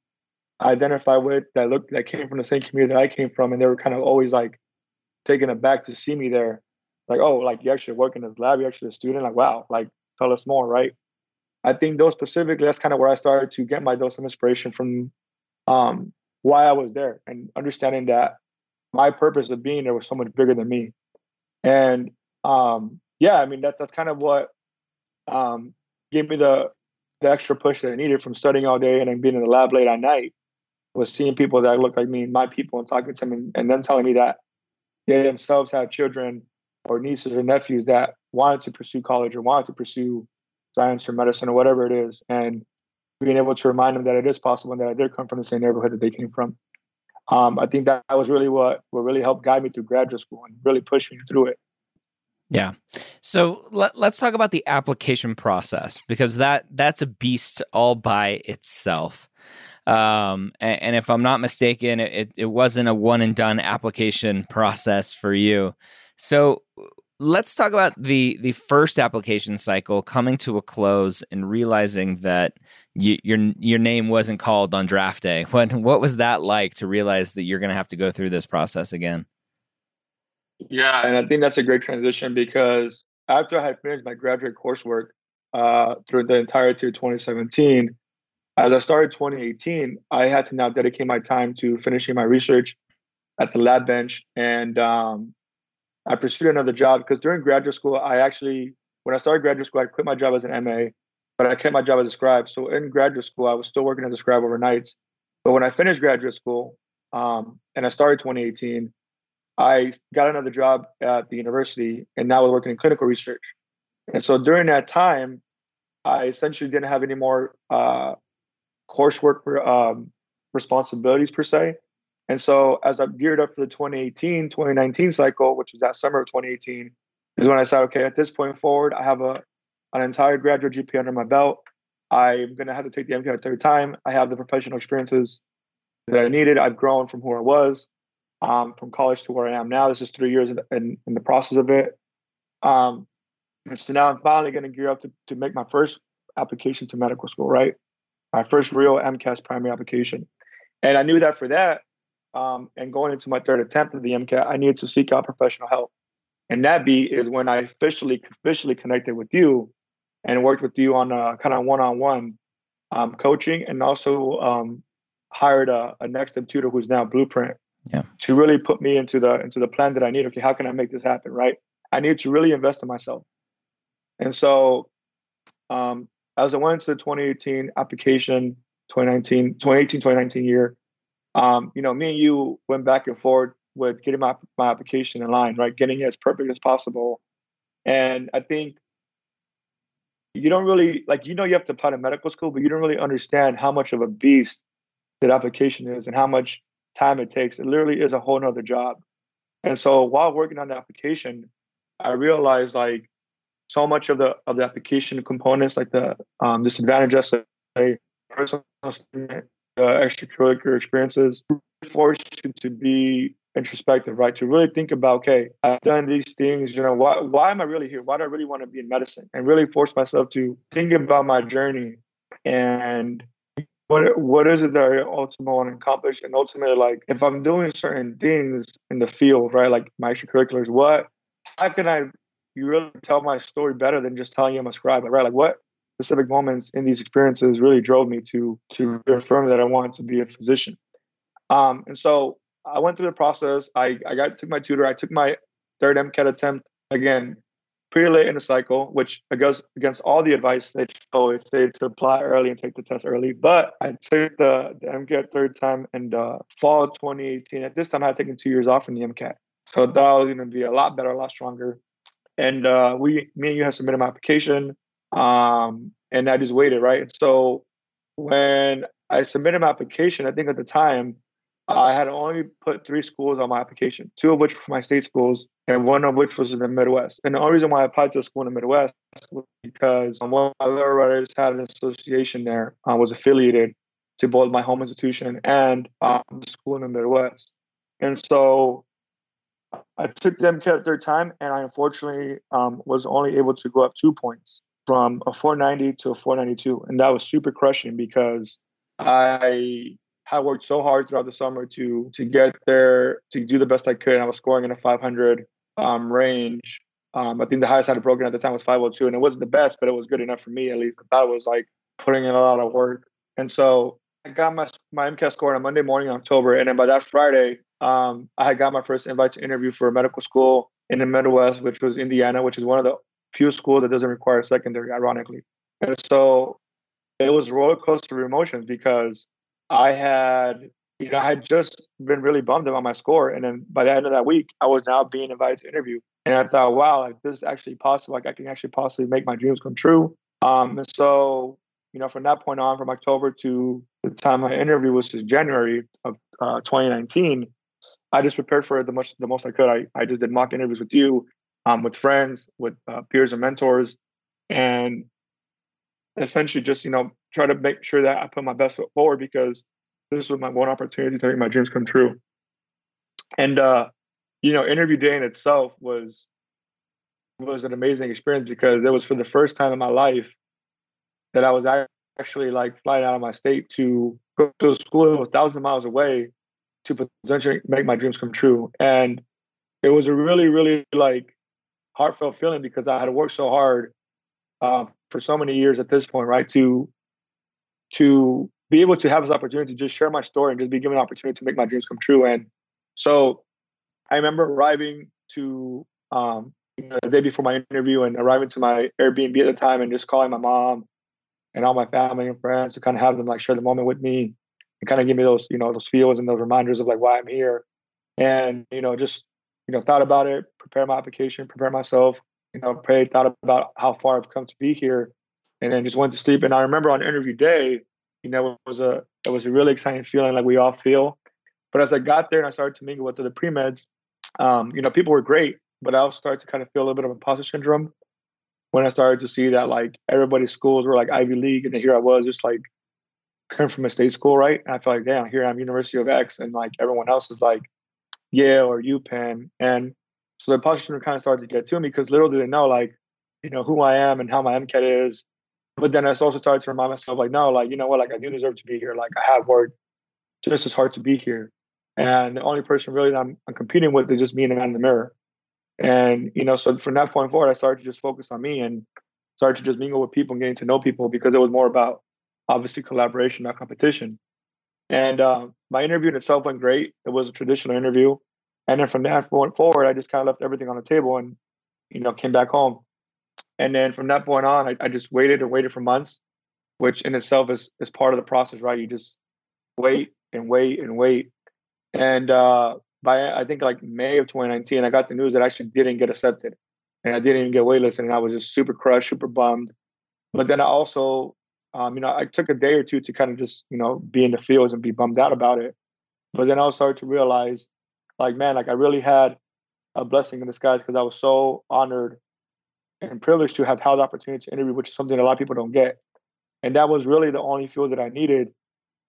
I identify with that looked that came from the same community that I came from, and they were kind of always like taken aback to see me there. Like, oh, like you actually work in this lab, you're actually a student. Like, wow, like tell us more, right? I think those specifically, that's kind of where I started to get my dose of inspiration from um, why I was there and understanding that my purpose of being there was so much bigger than me. And um, yeah, I mean that that's kind of what um, gave me the the extra push that I needed from studying all day and then being in the lab late at night was seeing people that look like me, my people, and talking to them, and, and then telling me that they themselves have children or nieces or nephews that wanted to pursue college or wanted to pursue science or medicine or whatever it is, and being able to remind them that it is possible and that I did come from the same neighborhood that they came from. Um, I think that was really what what really helped guide me through graduate school and really push me through it. Yeah. So let, us talk about the application process because that that's a beast all by itself. Um, and, and, if I'm not mistaken, it, it wasn't a one and done application process for you. So let's talk about the the first application cycle coming to a close and realizing that you, your your name wasn't called on draft day. What what was that like to realize that you're going to have to go through this process again? Yeah, and I think that's a great transition because after I had finished my graduate coursework uh, through the entirety of 2017, as I started 2018, I had to now dedicate my time to finishing my research at the lab bench and um, I pursued another job because during graduate school, I actually, when I started graduate school, I quit my job as an MA, but I kept my job as a scribe. So in graduate school, I was still working as a scribe overnights. But when I finished graduate school um, and I started 2018, I got another job at the university and now I was working in clinical research. And so during that time, I essentially didn't have any more uh, coursework um, responsibilities per se. And so as I've geared up for the 2018, 2019 cycle, which was that summer of 2018, is when I said, okay, at this point forward, I have a an entire graduate GPA under my belt. I'm going to have to take the MCAT a third time. I have the professional experiences that I needed. I've grown from who I was, um, from college to where I am now. This is three years in, in, in the process of it. Um, so now I'm finally going to gear up to, to make my first application to medical school, right? My first real AMCAS primary application. And I knew that for that, um, and going into my third attempt at the MCAT, I needed to seek out professional help. And that be is when I officially officially connected with you and worked with you on a kind of one-on-one um, coaching and also um, hired a, a Next Step tutor who's now Blueprint yeah. to really put me into the into the plan that I need. Okay, how can I make this happen? Right. I need to really invest in myself. And so um, as I went into the 2018 application, 2019, 2018, 2019 year, um, you know, me and you went back and forth with getting my, my application in line, right? Getting it as perfect as possible. And I think you don't really like you know you have to apply to medical school, but you don't really understand how much of a beast that application is and how much time it takes. It literally is a whole nother job. And so while working on the application, I realized like so much of the of the application components, like the um, disadvantage essay, personal statement, uh, extracurricular experiences, force you to be introspective, right? To really think about, okay, I've done these things, you know, why why am I really here? Why do I really want to be in medicine? And really force myself to think about my journey and what what is it that I ultimately want to accomplish? And ultimately, like if I'm doing certain things in the field, right, like my extracurriculars, what how can I you really tell my story better than just telling you I'm a scribe, right? Like what specific moments in these experiences really drove me to to affirm that I wanted to be a physician. Um, and so I went through the process. I, I got took my tutor. I took my third MCAT attempt again, pretty late in the cycle, which goes against all the advice they always say to apply early and take the test early. But I took the, the MCAT third time in the fall of 2018. At this time, I had taken two years off from the MCAT. So that was going to be a lot better, a lot stronger. And uh, we, me and you have submitted my application. Um, and I just waited, right? And so when I submitted my application, I think at the time, I had only put three schools on my application, two of which were my state schools, and one of which was in the Midwest. And the only reason why I applied to a school in the Midwest was because one of my writers had an association there, I was affiliated to both my home institution and um, the school in the Midwest. And so I took the MCAT their time, and I unfortunately um, was only able to go up two points from a 490 to a 492, and that was super crushing because I had worked so hard throughout the summer to to get there to do the best I could. And I was scoring in a 500 um, range. Um, I think the highest I had broken at the time was 502, and it wasn't the best, but it was good enough for me at least. I thought it was like putting in a lot of work, and so I got my my MCAT score on a Monday morning in October, and then by that Friday, um, I had got my first invite to interview for a medical school in the Midwest, which was Indiana, which is one of the few schools that doesn't require secondary, ironically. And so it was roller coaster emotions because I had, you know, I had just been really bummed about my score. And then by the end of that week, I was now being invited to interview. And I thought, wow, like this is actually possible. Like I can actually possibly make my dreams come true. Um, and so, you know, from that point on, from October to the time my interview was in January of uh, 2019, I just prepared for it the most the most I could. I, I just did mock interviews with you, um, with friends, with uh, peers and mentors, and essentially just you know try to make sure that I put my best foot forward because this was my one opportunity to make my dreams come true. And uh, you know, interview day in itself was was an amazing experience because it was for the first time in my life that I was actually like flying out of my state to go to a school that was thousands of miles away to potentially make my dreams come true. And it was a really, really like heartfelt feeling because I had worked so hard uh, for so many years at this point, right? To to be able to have this opportunity to just share my story and just be given an opportunity to make my dreams come true. And so I remember arriving to um, the day before my interview and arriving to my Airbnb at the time and just calling my mom and all my family and friends to kind of have them like share the moment with me and kind of give me those, you know, those feels and those reminders of like why I'm here. And, you know, just, you know, thought about it, prepare my application, prepare myself, you know, prayed, thought about how far I've come to be here, and then just went to sleep. And I remember on interview day, you know, it was a it was a really exciting feeling like we all feel. But as I got there and I started to mingle with the pre meds, um, you know, people were great, but I also started to kind of feel a little bit of imposter syndrome when I started to see that like everybody's schools were like Ivy League, and then here I was just like coming from a state school, right? And I felt like, damn, here I'm University of X, and like everyone else is like Yale or UPenn, and so the imposter kind of started to get to me because little they know, like, you know, who I am and how my MCAT is. But then I also started to remind myself, like, no, like, you know what, like I do deserve to be here. Like I have worked just as hard to be here. And the only person really that I'm, I'm competing with is just me and the man in the mirror. And, you know, so from that point forward, I started to just focus on me and started to just mingle with people and getting to know people because it was more about obviously collaboration, not competition. And uh, my interview in itself went great. It was a traditional interview. And then from that point forward, I just kind of left everything on the table and, you know, came back home. And then from that point on, I, I just waited and waited for months, which in itself is, is part of the process, right? You just wait and wait and wait. And uh, by I think like May of 2019, I got the news that I actually didn't get accepted, and I didn't even get waitlisted, and I was just super crushed, super bummed. But then I also, um, you know, I took a day or two to kind of just you know be in the fields and be bummed out about it. But then I started to realize, like, man, like I really had a blessing in disguise because I was so honored and privileged to have had the opportunity to interview, which is something a lot of people don't get. And that was really the only fuel that I needed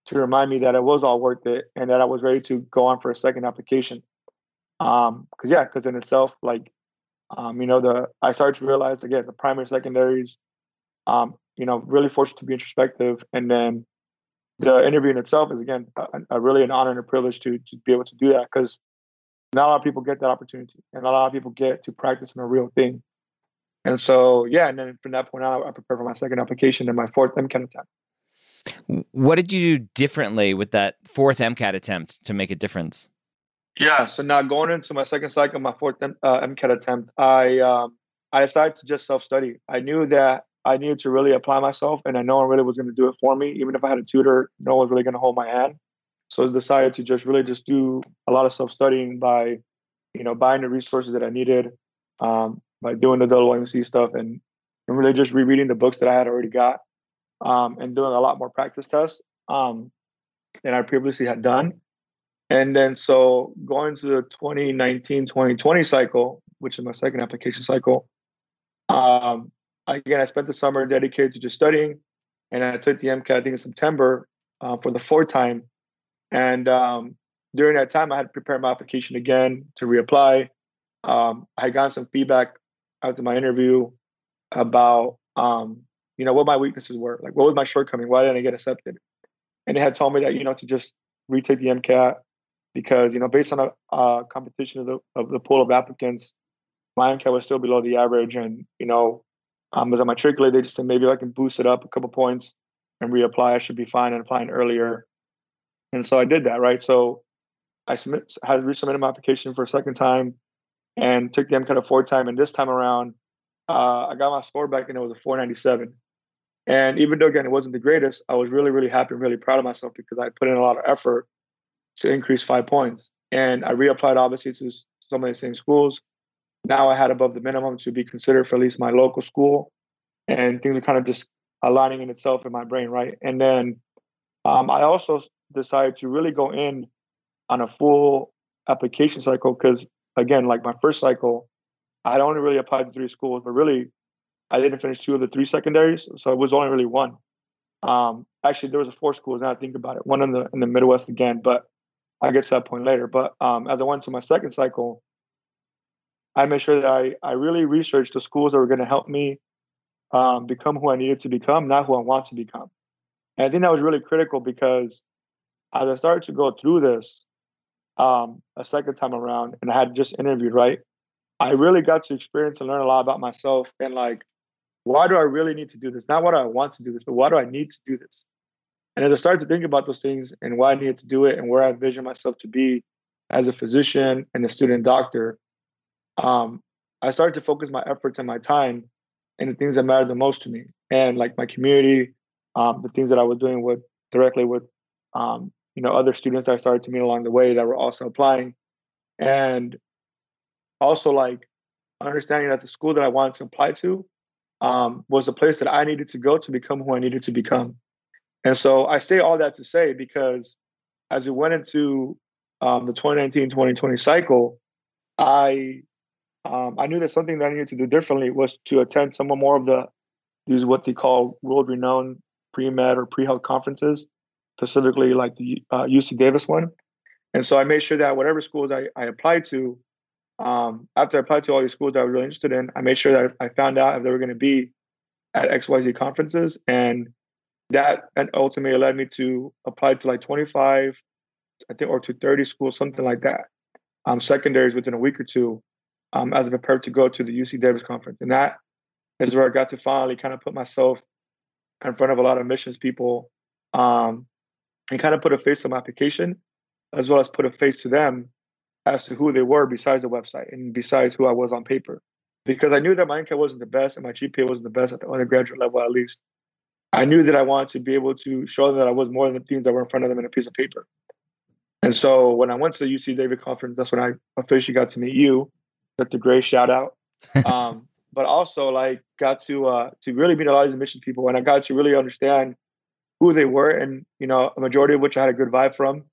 to remind me that it was all worth it and that I was ready to go on for a second application. Um, cause yeah, cause in itself, like, um, you know, the, I started to realize again, the primary secondaries, um, you know, really forced to be introspective. And then the interview in itself is again, a, a really an honor and a privilege to, to be able to do that. Cause not a lot of people get that opportunity and a lot of people get to practice in a real thing. And so, yeah, and then from that point on, I prepared for my second application and my fourth MCAT attempt. What did you do differently with that fourth MCAT attempt to make a difference? Yeah, so now going into my second cycle, my fourth uh, MCAT attempt, I um, I decided to just self study. I knew that I needed to really apply myself, and I know one really was going to do it for me. Even if I had a tutor, no one was really going to hold my hand. So I decided to just really just do a lot of self studying by, you know, buying the resources that I needed, um, by doing the AAMC stuff, and, and really just rereading the books that I had already got um, and doing a lot more practice tests um, than I previously had done. And then so going to the 2019 2020 cycle, which is my second application cycle, um, again, I spent the summer dedicated to just studying. And I took the MCAT, I think in September uh, for the fourth time. And um, during that time, I had prepared my application again to reapply. Um, I had gotten some feedback after my interview about um, you know, what my weaknesses were. Like, what was my shortcoming? Why didn't I get accepted? And they had told me that, you know, to just retake the MCAT because, you know, based on a, competition of the, of the pool of applicants, my MCAT was still below the average. And, you know, um, as I matriculated, they just said maybe I can boost it up a couple points and reapply. I should be fine and applying earlier. And so I did that, right? So I submit, had resubmitted my application for a second time and took the MCAT a fourth time. And this time around, uh, I got my score back and it was a 497. And even though again it wasn't the greatest, I was really, really happy and really proud of myself because I put in a lot of effort to increase five points. And I reapplied obviously to some of the same schools. Now I had above the minimum to be considered for at least my local school. And things are kind of just aligning in itself in my brain, right? And then um, I also decided to really go in on a full application cycle because again, like my first cycle, I'd only really applied to three schools, but really I didn't finish two of the three secondaries, so it was only really one. Um, actually, there was a four schools. Now I think about it, one in the in the Midwest again, but I'll get to that point later. But um, as I went to my second cycle, I made sure that I I really researched the schools that were going to help me um, become who I needed to become, not who I want to become. And I think that was really critical because as I started to go through this um, a second time around, and I had just interviewed, right? I really got to experience and learn a lot about myself and like why do I really need to do this? Not what I want to do this, but why do I need to do this? And as I started to think about those things and why I needed to do it and where I envision myself to be as a physician and a student doctor, um, I started to focus my efforts and my time in the things that mattered the most to me and like my community, um, the things that I was doing with directly with um, you know other students I started to meet along the way that were also applying, and also like understanding that the school that I wanted to apply to um, was the place that I needed to go to become who I needed to become. And so I say all that to say because as we went into um, the 2019-2020 cycle, I um, I knew that something that I needed to do differently was to attend some more of the these what they call world-renowned pre-med or pre-health conferences, specifically like the uh, UC Davis one. And so I made sure that whatever schools I, I applied to, um, after I applied to all these schools I was really interested in, I made sure that I found out if they were going to be at XYZ conferences. And that and ultimately led me to apply to like 25, I think, or to 30 schools, something like that. Um, secondaries within a week or two um, as I prepared to go to the UC Davis conference. And that is where I got to finally kind of put myself in front of a lot of admissions people um, and kind of put a face on my application, as well as put a face to them as to who they were besides the website and besides who I was on paper. Because I knew that my MCAT wasn't the best and my GPA wasn't the best at the undergraduate level, at least. I knew that I wanted to be able to show them that I was more than the things that were in front of them in a piece of paper. And so when I went to the UC Davis conference, that's when I officially got to meet you. The great shout out. Um, but also like got to uh, to really meet a lot of these admission people, and I got to really understand who they were, and you know, a majority of which I had a good vibe from.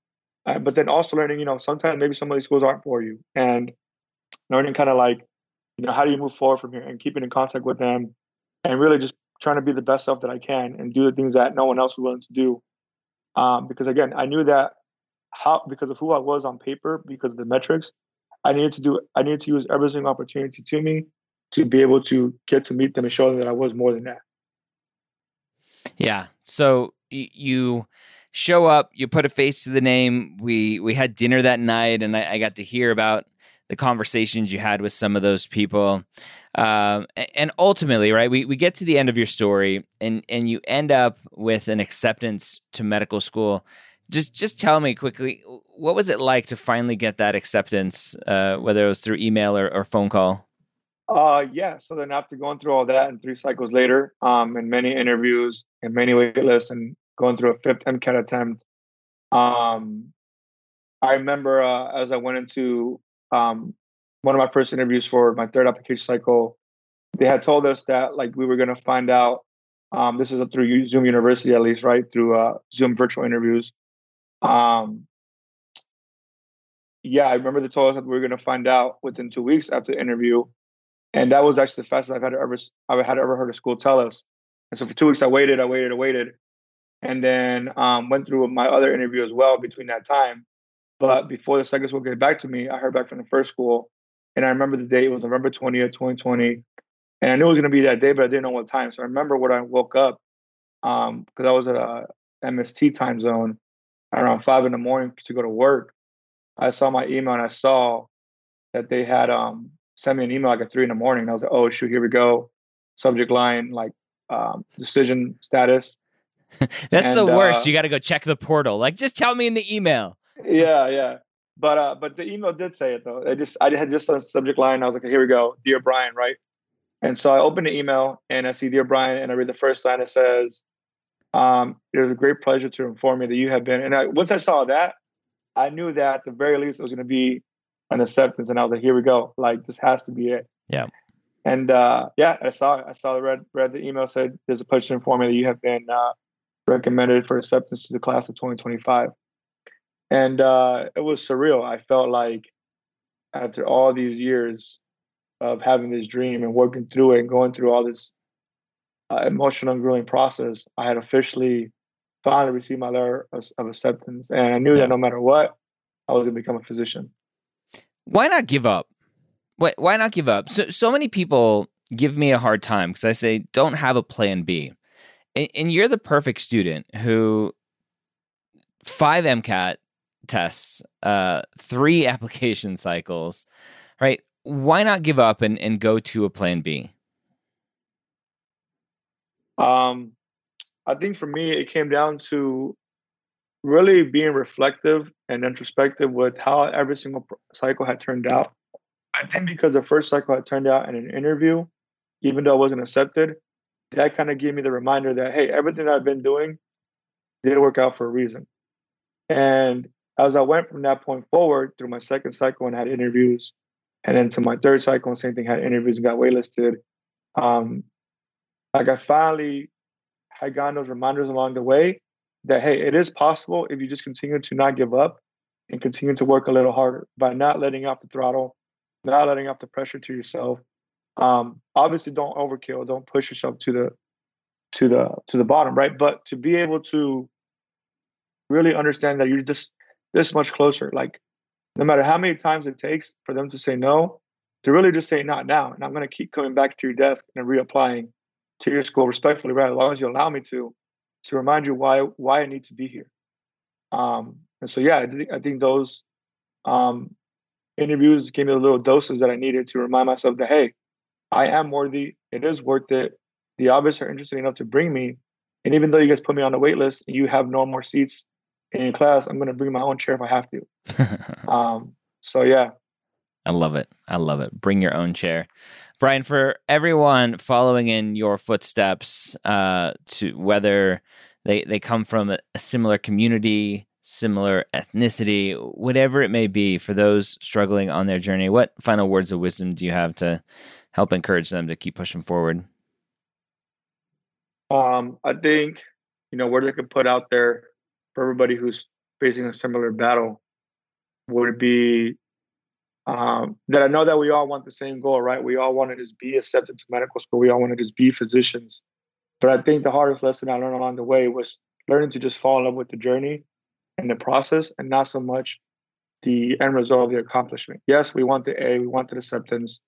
Uh, but then also learning, you know, sometimes maybe some of these schools aren't for you, and learning kind of like, you know, how do you move forward from here, and keeping in contact with them, and really just trying to be the best self that I can, and do the things that no one else was willing to do. Um, because again, I knew that how because of who I was on paper, because of the metrics, I needed to do I needed to use every single opportunity to me to be able to get to meet them and show them that I was more than that. Yeah. So you show up, you put a face to the name. We we had dinner that night, and I, I got to hear about the conversations you had with some of those people. Um, and ultimately, right, we, we get to the end of your story, and and you end up with an acceptance to medical school. Just just tell me quickly, what was it like to finally get that acceptance, uh, whether it was through email or, or phone call? Uh, yeah. So then after going through all that and three cycles later, um, and many interviews and many wait lists and going through a fifth MCAT attempt, um, I remember uh, as I went into um, one of my first interviews for my third application cycle, they had told us that like we were going to find out. Um, this is through Zoom University, at least, right? Through uh, Zoom virtual interviews. Um, yeah, I remember they told us that we were going to find out within two weeks after the interview and that was actually the fastest I've had ever I've had ever heard a school tell us. And so for two weeks, I waited, I waited, I waited, and then um, went through my other interview as well between that time. But before the second school get back to me, I heard back from the first school, and I remember the date. It was November twentieth, twenty twenty, and I knew it was going to be that day, but I didn't know what time. So I remember when I woke up because um, I was at a MST time zone around five in the morning to go to work. I saw my email and I saw that they had um, sent me an email like at three in the morning. And I was like, oh shoot, here we go. Subject line like um, decision status. That's and, the worst. Uh, you got to go check the portal. Like, just tell me in the email. Yeah, yeah. But uh, but the email did say it though. I just I had just a subject line. I was like, here we go, dear Bryan, right? And so I opened the email and I see dear Bryan, and I read the first line. It says, um, "It was a great pleasure to inform you that you have been." And I, once I saw that, I knew that at the very least it was going to be an acceptance, and I was like, here we go. Like this has to be it. Yeah. And uh, yeah, I saw I saw the read read the email said there's a pleasure for me that you have been uh, recommended for acceptance to the class of 2025. And uh, it was surreal. I felt like after all these years of having this dream and working through it and going through all this uh, emotional and grueling process, I had officially finally received my letter of, of acceptance. And I knew yeah. that no matter what, I was going to become a physician why not give up? Why, why not give up? So, so many people give me a hard time because I say, don't have a plan B. And, and you're the perfect student who five MCAT tests, uh, three application cycles, right? Why not give up and, and go to a plan B? Um, I think for me, it came down to really being reflective and introspective with how every single cycle had turned out. I think because the first cycle had turned out in an interview, even though I wasn't accepted, that kind of gave me the reminder that, hey, everything I've been doing did work out for a reason. And as I went from that point forward through my second cycle and had interviews, and then to my third cycle, and same thing, had interviews and got waitlisted. Um, like I finally had gotten those reminders along the way that hey, it is possible if you just continue to not give up and continue to work a little harder by not letting off the throttle, not letting off the pressure to yourself. Um, obviously, don't overkill, don't push yourself to the to the to the bottom, right? But to be able to really understand that you're just this much closer, like no matter how many times it takes for them to say no, to really just say not now. And I'm going to keep coming back to your desk and reapplying to your school respectfully, right? As long as you allow me to, to remind you why why I need to be here. Um, and so, yeah, I think, I think those um, interviews gave me the little doses that I needed to remind myself that hey, I am worthy. It is worth it. The obvious are interested enough to bring me. And even though you guys put me on the wait list and you have no more seats in your class, I'm going to bring my own chair if I have to. um, so yeah. I love it. I love it. Bring your own chair. Bryan, for everyone following in your footsteps, uh, to whether they, they come from a, similar community, similar ethnicity, whatever it may be, for those struggling on their journey, what final words of wisdom do you have to help encourage them to keep pushing forward? Um, I think, you know, what they could put out there for everybody who's facing a similar battle would be um, that I know that we all want the same goal, right? We all want to just be accepted to medical school. We all want to just be physicians. But I think the hardest lesson I learned along the way was learning to just fall in love with the journey and the process and not so much the end result of the accomplishment. Yes, we want the A, we want the acceptance.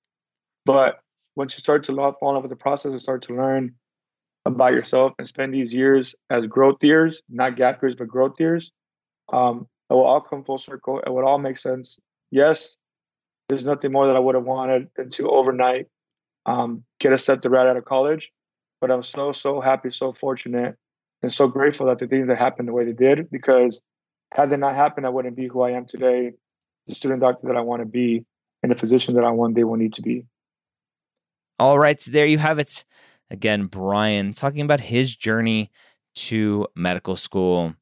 But once you start to love, fall in love with the process and start to learn about yourself and spend these years as growth years, not gap years, but growth years, um, it will all come full circle. It would all make sense. Yes, there's nothing more that I would have wanted than to overnight um, get to right out of college. But I'm so, so happy, so fortunate, and so grateful that the things that happened the way they did because had they not happened, I wouldn't be who I am today, the student doctor that I want to be, and the physician that I one day will need to be. All right, so there you have it. Again, Bryan talking about his journey to medical school.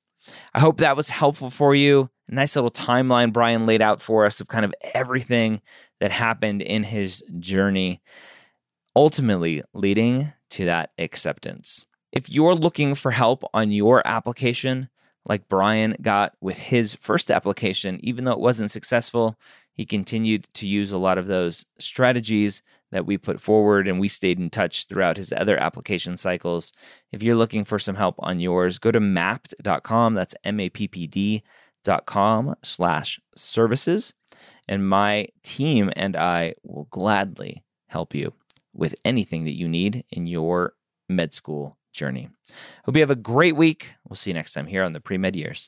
I hope that was helpful for you. Nice little timeline Bryan laid out for us of kind of everything that happened in his journey, ultimately leading to that acceptance. If you're looking for help on your application, like Bryan got with his first application, even though it wasn't successful, he continued to use a lot of those strategies that we put forward and we stayed in touch throughout his other application cycles. If you're looking for some help on yours, go to mappd.com. That's M A P P D.com slash services. And my team and I will gladly help you with anything that you need in your med school journey. Hope you have a great week. We'll see you next time here on the Premed Years.